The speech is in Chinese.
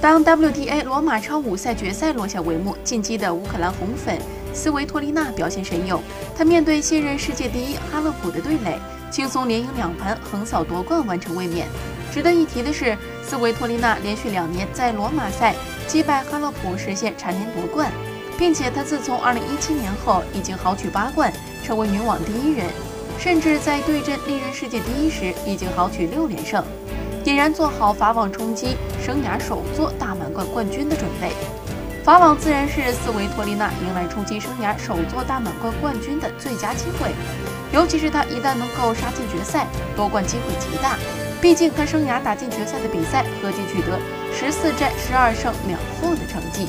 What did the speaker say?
当 WTA 罗马超五赛决赛落下帷幕，进击的乌克兰红粉斯维托利娜表现神勇。她面对现任世界第一哈勒普的对垒，轻松连赢两盘，横扫夺冠，完成卫冕。值得一提的是，斯维托利娜连续两年在罗马赛击败哈勒普，实现蝉联夺冠，并且她自从2017年后已经豪取八冠，成为女网第一人，甚至在对阵历任世界第一时，已经豪取六连胜。俨然做好法网冲击生涯首座大满贯冠军的准备。法网自然是斯维托利娜迎来冲击生涯首座大满贯冠军的最佳机会，尤其是她一旦能够杀进决赛，夺冠机会极大。毕竟她生涯打进决赛的比赛合计取得十四战十二胜两负的成绩。